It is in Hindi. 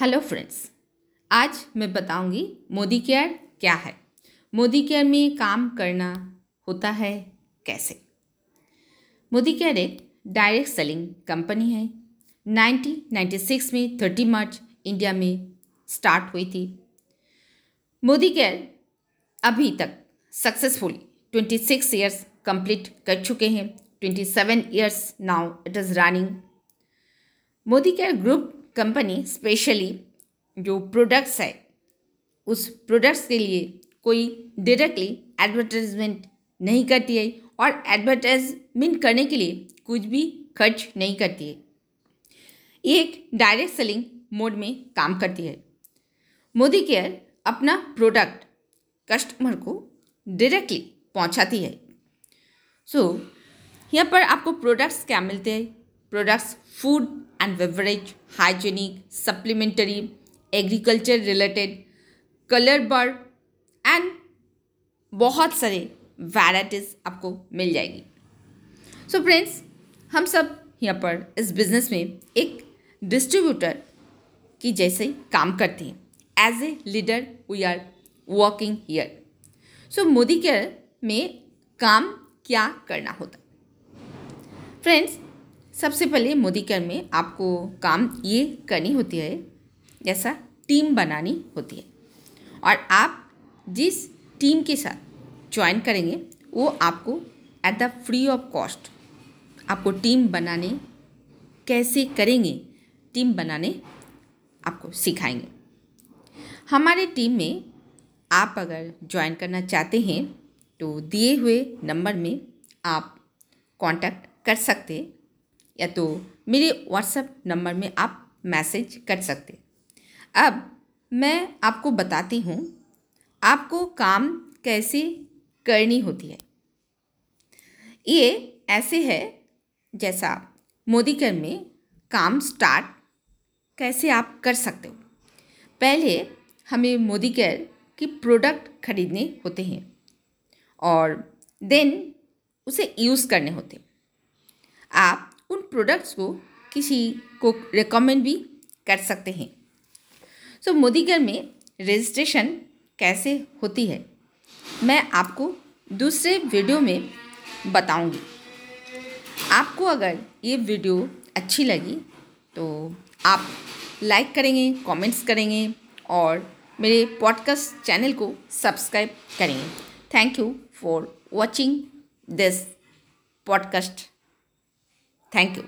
हेलो फ्रेंड्स आज मैं बताऊँगी मोदी केयर क्या है। मोदी केयर में काम करना होता है कैसे? मोदी केयर एक डायरेक्ट सेलिंग कंपनी है। 1996 में 30 मार्च इंडिया में स्टार्ट हुई थी। मोदी केयर अभी तक सक्सेसफुली 26 इयर्स कंप्लीट कर चुके हैं। 27 years now it is running Modi care group company specially जो प्रोडक्ट्स है उस प्रोडक्ट्स के लिए कोई डायरेक्टली एडवर्टाइजमेंट नहीं करती है और एडवर्टाइजमेंट करने के लिए कुछ भी खर्च नहीं करती है। ये एक डायरेक्ट सेलिंग मोड में काम करती है। मोदी केयर अपना प्रोडक्ट कस्टमर को डायरेक्टली पहुंचाती है। सो so, यहाँ पर आपको प्रोडक्ट्स क्या मिलते हैं? Products food and beverage hygienic supplementary agriculture related colour bird and बहुत सारे वैराइटीज़ आपको मिल जाएगी। सो so फ्रेंड्स हम सब यहाँ पर इस बिज़नेस में एक डिस्ट्रीब्यूटर की जैसे काम करते हैं। As a leader we are working here so Modi care में काम क्या करना होता? फ्रेंड्स सबसे पहले मोदी कर में आपको काम ये करनी होती है, जैसा टीम बनानी होती है। और आप जिस टीम के साथ ज्वाइन करेंगे, वो आपको at the free of cost आपको टीम बनाने, कैसे करेंगे, टीम बनाने आपको सिखाएँगे। हमारे टीम में आप अगर ज्वाइन करना चाहते हैं तो दिए हुए नंबर में आप कांटेक्ट कर सकते या तो मेरे व्हाट्सएप नंबर में आप मैसेज कर सकते अब मैं आपको बताती हूँ, आपको काम कैसे करनी होती है। ये ऐसे है जैसा मोदी कर में काम स्टार्ट कैसे आप कर सकते हो। पहले हमें मोदी केयर की प्रोडक्ट खरीदने होते हैं और देन उसे यूज़ करने होते हैं। आप उन प्रोडक्ट्स को किसी को रिकमेंड भी कर सकते हैं। सो so, मोदी घर में रजिस्ट्रेशन कैसे होती है? मैं आपको दूसरे वीडियो में बताऊँगी। आपको अगर ये वीडियो अच्छी लगी तो आप लाइक करेंगे कमेंट्स करेंगे और मेरे पॉडकास्ट चैनल को सब्सक्राइब करेंगे। Thank you for watching this podcast thank you